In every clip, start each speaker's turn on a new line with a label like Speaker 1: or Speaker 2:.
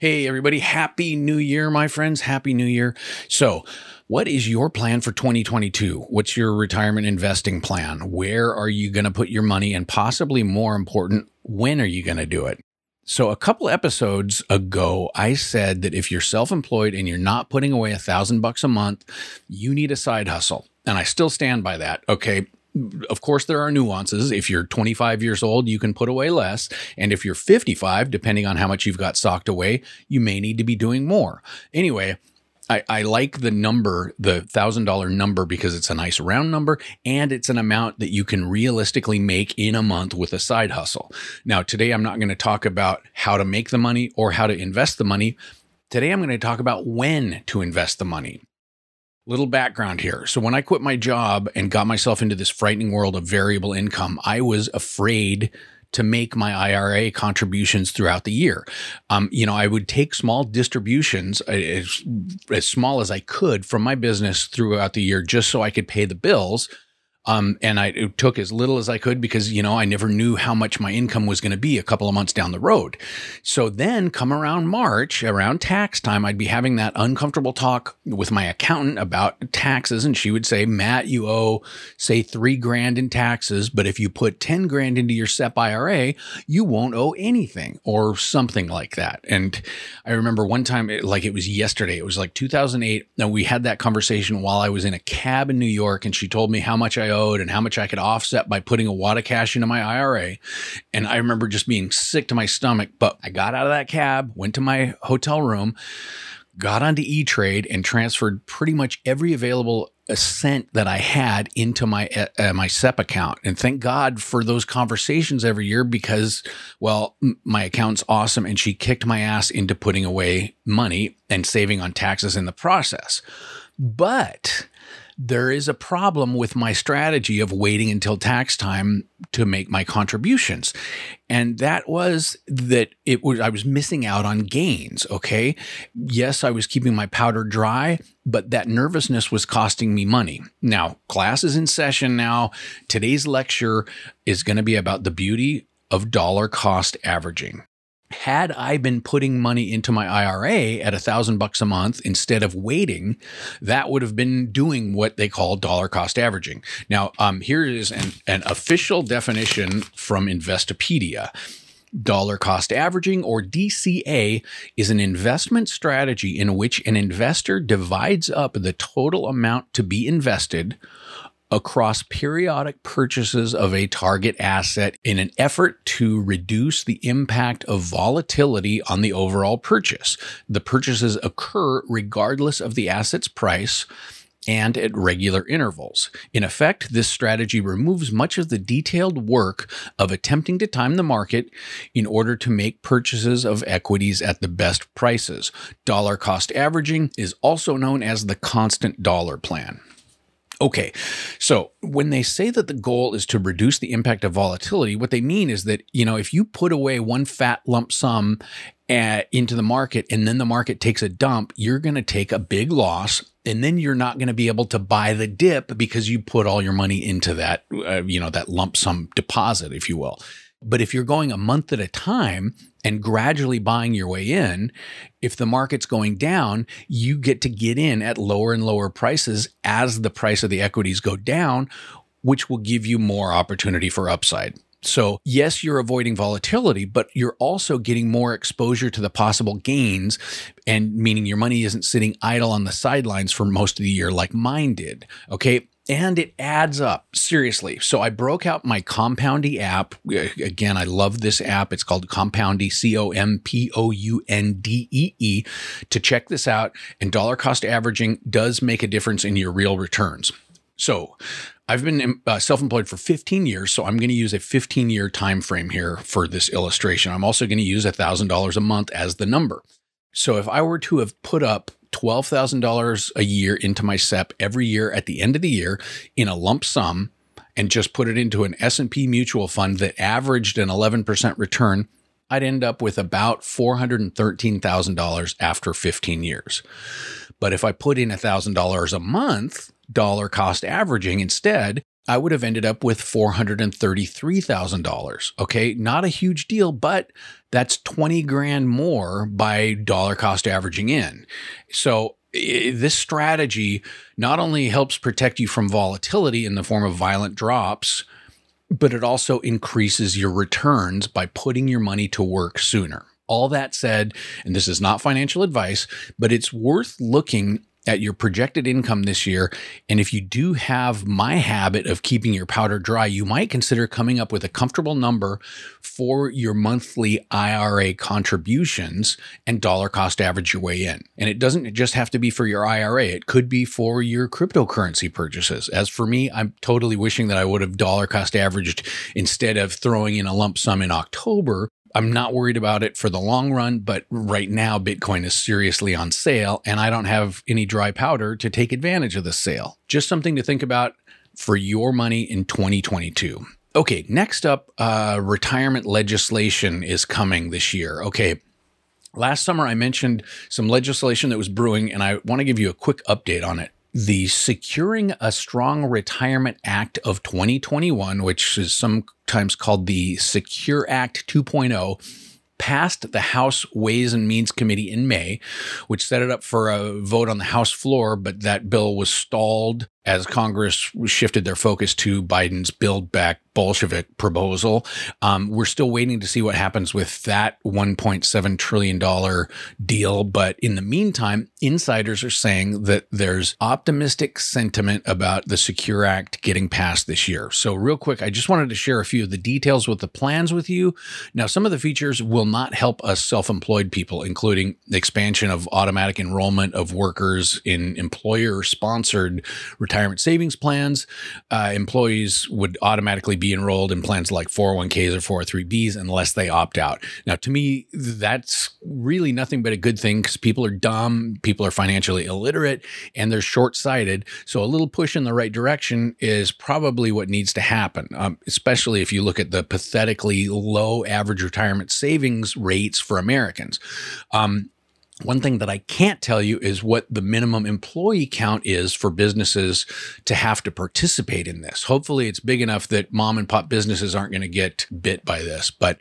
Speaker 1: Hey, everybody. Happy New Year, my friends. Happy New Year. So, what is your plan for 2022? What's your retirement investing plan? Where are you going to put your money? And possibly more important, when are you going to do it? So, a couple episodes ago, I said that if you're self employed and you're not putting away a thousand bucks a month, you need a side hustle. And I still stand by that. Okay of course, there are nuances. If you're 25 years old, you can put away less. And if you're 55, depending on how much you've got socked away, you may need to be doing more. Anyway, I, I like the number, the thousand dollar number, because it's a nice round number and it's an amount that you can realistically make in a month with a side hustle. Now, today I'm not going to talk about how to make the money or how to invest the money. Today I'm going to talk about when to invest the money. Little background here. So, when I quit my job and got myself into this frightening world of variable income, I was afraid to make my IRA contributions throughout the year. Um, you know, I would take small distributions, uh, as, as small as I could from my business throughout the year, just so I could pay the bills um, and I took as little as I could because, you know, I never knew how much my income was going to be a couple of months down the road. So then come around March, around tax time, I'd be having that uncomfortable talk with my accountant about taxes. And she would say, Matt, you owe, say, three grand in taxes. But if you put 10 grand into your SEP IRA, you won't owe anything or something like that. And I remember one time, like it was yesterday, it was like 2008. And we had that conversation while I was in a cab in New York. And she told me how much I owed and how much I could offset by putting a wad of cash into my IRA. And I remember just being sick to my stomach. But I got out of that cab, went to my hotel room, got onto E Trade, and transferred pretty much every available cent that I had into my uh, uh my SEP account. And thank God for those conversations every year because, well, my account's awesome, and she kicked my ass into putting away money and saving on taxes in the process. But there is a problem with my strategy of waiting until tax time to make my contributions. And that was that it was I was missing out on gains, okay? Yes, I was keeping my powder dry, but that nervousness was costing me money. Now, class is in session now. Today's lecture is going to be about the beauty of dollar cost averaging had I been putting money into my IRA at a thousand bucks a month instead of waiting, that would have been doing what they call dollar cost averaging. Now, um, here is an, an official definition from Investopedia. Dollar cost averaging, or DCA, is an investment strategy in which an investor divides up the total amount to be invested across periodic purchases of a target asset in an effort to reduce the impact of volatility on the overall purchase. The purchases occur regardless of the asset's price and at regular intervals. In effect, this strategy removes much of the detailed work of attempting to time the market in order to make purchases of equities at the best prices. Dollar cost averaging is also known as the constant dollar plan. Okay, so when they say that the goal is to reduce the impact of volatility, what they mean is that, you know, if you put away one fat lump sum at, uh, into the market and then the market takes a dump, you're going to take a big loss and then you're not going to be able to buy the dip because you put all your money into that, uh, you know, that lump sum deposit, if you will. But if you're going a month at a time and gradually buying your way in, if the market's going down, you get to get in at lower and lower prices as the price of the equities go down, which will give you more opportunity for upside. So, yes, you're avoiding volatility, but you're also getting more exposure to the possible gains, and meaning your money isn't sitting idle on the sidelines for most of the year like mine did. Okay and it adds up seriously. So I broke out my Compoundee app. Again, I love this app. It's called Compoundee, C O M P O U N D E E, to check this out. And dollar cost averaging does make a difference in your real returns. So I've been uh, self-employed for 15 years, so I'm going to use a 15-year time frame here for this illustration. I'm also going to use $1,000 a month as the number. So if I were to have put up $12,000 a year into my SEP every year at the end of the year in a lump sum and just put it into an S&P mutual fund that averaged an 11% return, I'd end up with about $413,000 after 15 years. But if I put in $1,000 a month, dollar cost averaging instead, I would have ended up with $433,000. Okay. Not a huge deal, but that's 20 grand more by dollar cost averaging in. So this strategy not only helps protect you from volatility in the form of violent drops, but it also increases your returns by putting your money to work sooner. All that said, and this is not financial advice, but it's worth looking at your projected income this year. And if you do have my habit of keeping your powder dry, you might consider coming up with a comfortable number for your monthly IRA contributions and dollar cost average your way in. And it doesn't just have to be for your IRA, it could be for your cryptocurrency purchases. As for me, I'm totally wishing that I would have dollar cost averaged instead of throwing in a lump sum in October I'm not worried about it for the long run, but right now Bitcoin is seriously on sale and I don't have any dry powder to take advantage of the sale. Just something to think about for your money in 2022. Okay, next up, uh, retirement legislation is coming this year. Okay, last summer I mentioned some legislation that was brewing, and I want to give you a quick update on it the Securing a Strong Retirement Act of 2021, which is sometimes called the Secure Act 2.0, passed the House Ways and Means Committee in May, which set it up for a vote on the House floor, but that bill was stalled as Congress shifted their focus to Biden's Build Back Bolshevik proposal. Um, we're still waiting to see what happens with that $1.7 trillion deal. But in the meantime, insiders are saying that there's optimistic sentiment about the Secure Act getting passed this year. So, real quick, I just wanted to share a few of the details with the plans with you. Now, some of the features will not help us self employed people, including the expansion of automatic enrollment of workers in employer sponsored retirement savings plans. Uh, employees would automatically be enrolled in plans like 401ks or 403bs unless they opt out. Now, to me, that's really nothing but a good thing because people are dumb, people are financially illiterate, and they're short sighted. So, a little push in the right direction is probably what needs to happen, um, especially if you look at the pathetically low average retirement savings rates for Americans. Um, one thing that I can't tell you is what the minimum employee count is for businesses to have to participate in this. Hopefully, it's big enough that mom and pop businesses aren't going to get bit by this. But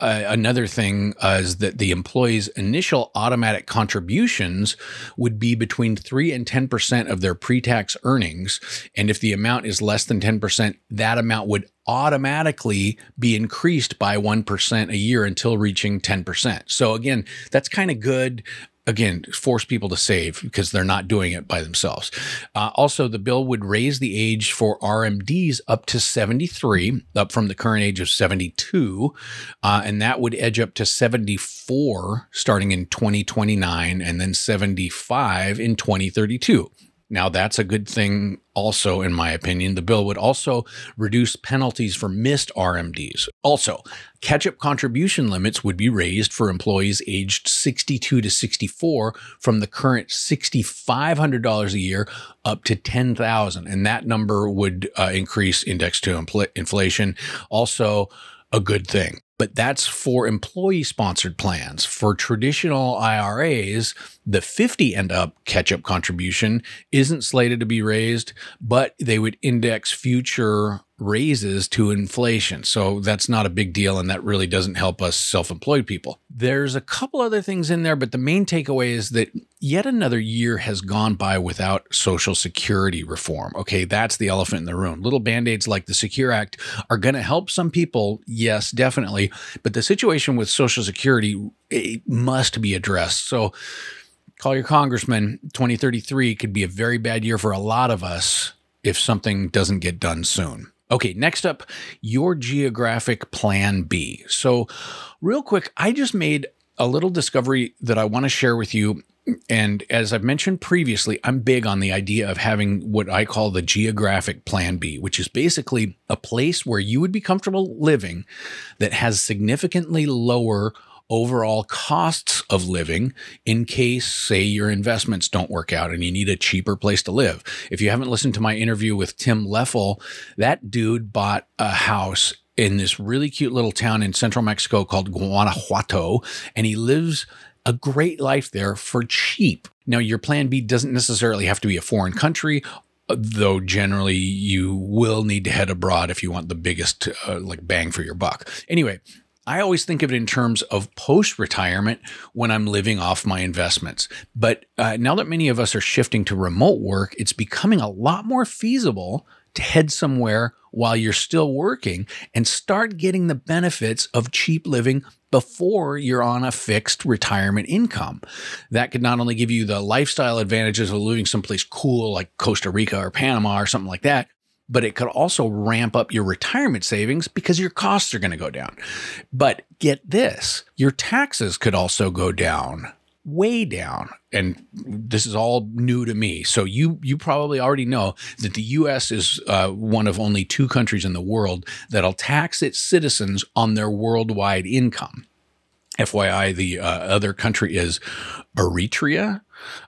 Speaker 1: uh, another thing uh, is that the employee's initial automatic contributions would be between 3 and 10% of their pre tax earnings. And if the amount is less than 10%, that amount would automatically be increased by 1% a year until reaching 10%. So, again, that's kind of good again force people to save because they're not doing it by themselves. Uh, also, the bill would raise the age for RMDs up to 73, up from the current age of 72, uh, and that would edge up to 74 starting in 2029 and then 75 in 2032. Now, that's a good thing, also, in my opinion. The bill would also reduce penalties for missed RMDs. Also, catch up contribution limits would be raised for employees aged 62 to 64 from the current $6,500 a year up to 10,000. And that number would uh, increase index to inflation. Also, a good thing but that's for employee sponsored plans. For traditional IRAs, the 50 and up catch up contribution isn't slated to be raised, but they would index future raises to inflation. So that's not a big deal. And that really doesn't help us self employed people. There's a couple other things in there, but the main takeaway is that yet another year has gone by without Social Security reform. Okay, that's the elephant in the room. Little band aids like the Secure Act are going to help some people. Yes, definitely. But the situation with Social Security it must be addressed. So, call your congressman. 2033 could be a very bad year for a lot of us if something doesn't get done soon. Okay, next up, your geographic plan B. So, real quick, I just made a little discovery that I want to share with you. And as I've mentioned previously, I'm big on the idea of having what I call the geographic plan B, which is basically a place where you would be comfortable living that has significantly lower overall costs of living in case, say, your investments don't work out and you need a cheaper place to live. If you haven't listened to my interview with Tim Leffel, that dude bought a house in this really cute little town in central Mexico called Guanajuato, and he lives a great life there for cheap. Now, your plan B doesn't necessarily have to be a foreign country though generally you will need to head abroad if you want the biggest uh, like bang for your buck. Anyway, I always think of it in terms of post retirement when I'm living off my investments. But uh, now that many of us are shifting to remote work, it's becoming a lot more feasible to head somewhere while you're still working and start getting the benefits of cheap living before you're on a fixed retirement income. That could not only give you the lifestyle advantages of living someplace cool like Costa Rica or Panama or something like that, but it could also ramp up your retirement savings because your costs are going to go down. But get this your taxes could also go down way down and this is all new to me so you you probably already know that the US is uh, one of only two countries in the world that'll tax its citizens on their worldwide income FYI, the uh, other country is Eritrea.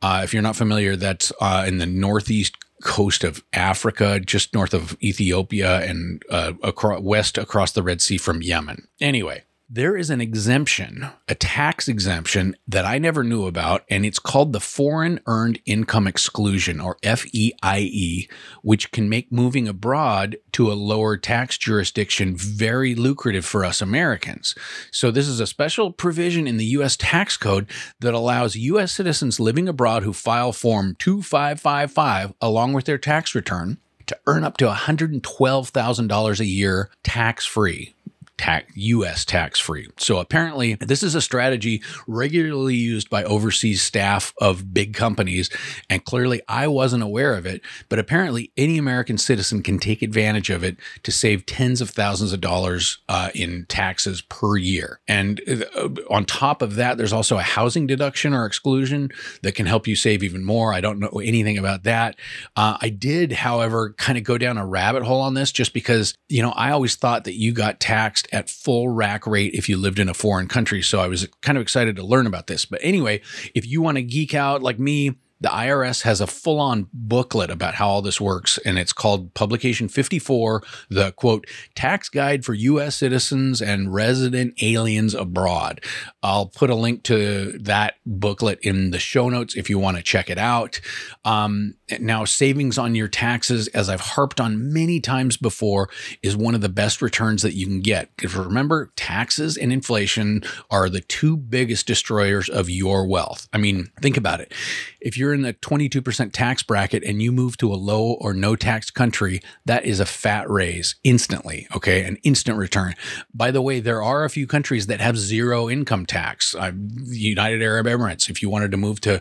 Speaker 1: Uh, if you're not familiar, that's uh, in the northeast coast of Africa, just north of Ethiopia and uh, across, west across the Red Sea from Yemen. Anyway, there is an exemption, a tax exemption that I never knew about, and it's called the Foreign Earned Income Exclusion, or FEIE, which can make moving abroad to a lower tax jurisdiction very lucrative for us Americans. So, this is a special provision in the U.S. tax code that allows U.S. citizens living abroad who file Form 2555 along with their tax return to earn up to $112,000 a year tax free tax US tax free. So apparently this is a strategy regularly used by overseas staff of big companies and clearly I wasn't aware of it, but apparently any American citizen can take advantage of it to save tens of thousands of dollars uh, in taxes per year. And uh, on top of that there's also a housing deduction or exclusion that can help you save even more. I don't know anything about that. Uh, I did however kind of go down a rabbit hole on this just because you know I always thought that you got taxed taxed at full rack rate if you lived in a foreign country. So I was kind of excited to learn about this. But anyway, if you want to geek out like me, the IRS has a full on booklet about how all this works, and it's called Publication 54, the quote, tax guide for U.S. citizens and resident aliens abroad. I'll put a link to that booklet in the show notes if you want to check it out. Um, now, savings on your taxes, as I've harped on many times before, is one of the best returns that you can get. If remember, taxes and inflation are the two biggest destroyers of your wealth. I mean, think about it. If you're you're in the 22% tax bracket and you move to a low or no tax country, that is a fat raise instantly. Okay. An instant return. By the way, there are a few countries that have zero income tax. Uh, United Arab Emirates, if you wanted to move to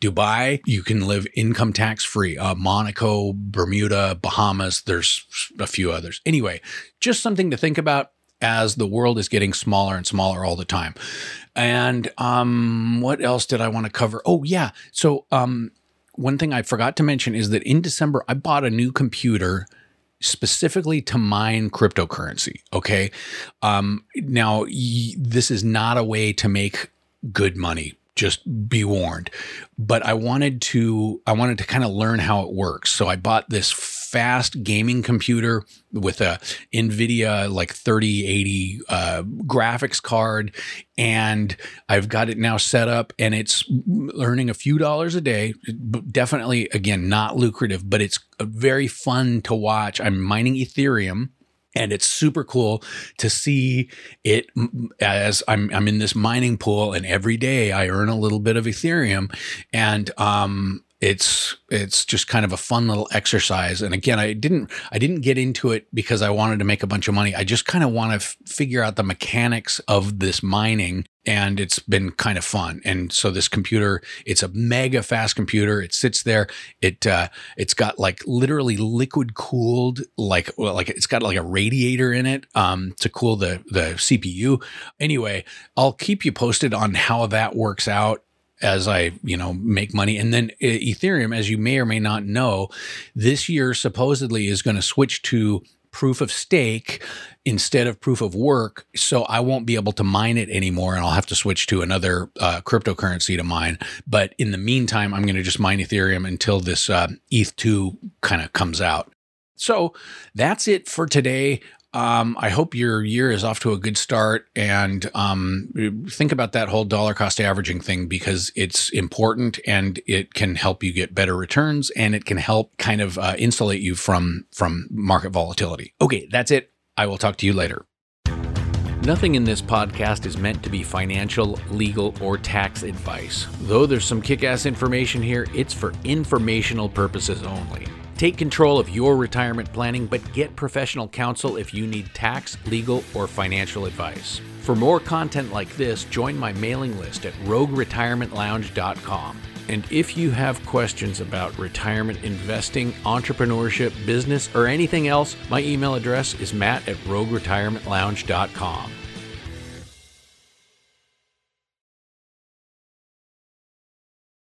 Speaker 1: Dubai, you can live income tax free. Uh, Monaco, Bermuda, Bahamas, there's a few others. Anyway, just something to think about as the world is getting smaller and smaller all the time. And um, what else did I want to cover? Oh, yeah. So, um, one thing I forgot to mention is that in December, I bought a new computer specifically to mine cryptocurrency. Okay. Um, now, y- this is not a way to make good money just be warned but i wanted to i wanted to kind of learn how it works so i bought this fast gaming computer with a nvidia like 3080 uh, graphics card. And i've got it now set up and it's earning a few dollars a day. Definitely again not lucrative but it's very fun to watch. I'm mining ethereum and it's super cool to see it as I'm I'm in this mining pool and every day I earn a little bit of ethereum. And um it's it's just kind of a fun little exercise. And again i didn't i didn't get into it because i wanted to make a bunch of money. I just kind of want to f- figure out the mechanics of this mining and it's been kind of fun. And so this computer it's a mega fast computer. It sits there. It uh, it's got like literally liquid cooled like well, like it's got like a radiator in it um, to cool the the cpu anyway i'll keep you posted on how that works out as I, you know, make money. And then Ethereum, as you may or may not know, this year supposedly is going to switch to proof of stake instead of proof of work. So I won't be able to mine it anymore and I'll have to switch to another uh, cryptocurrency to mine. But in the meantime, I'm going to just mine Ethereum until this uh, ETH2 kind of comes out. So that's it for today. Um, I hope your year is off to a good start and um, think about that whole dollar cost averaging thing because it's important and it can help you get better returns and it can help kind of uh, insulate you from from market volatility. Okay, that's it. I will talk to you later. Nothing in this podcast is meant to be financial, legal, or tax advice. Though there's some kick ass information here, it's for informational purposes only. Take control of your retirement planning, but get professional counsel if you need tax, legal, or financial advice. For more content like this, join my mailing list at rogueretirementlounge.com. And if you have questions about retirement investing, entrepreneurship, business, or anything else, my email address is matt at rogueretirementlounge.com.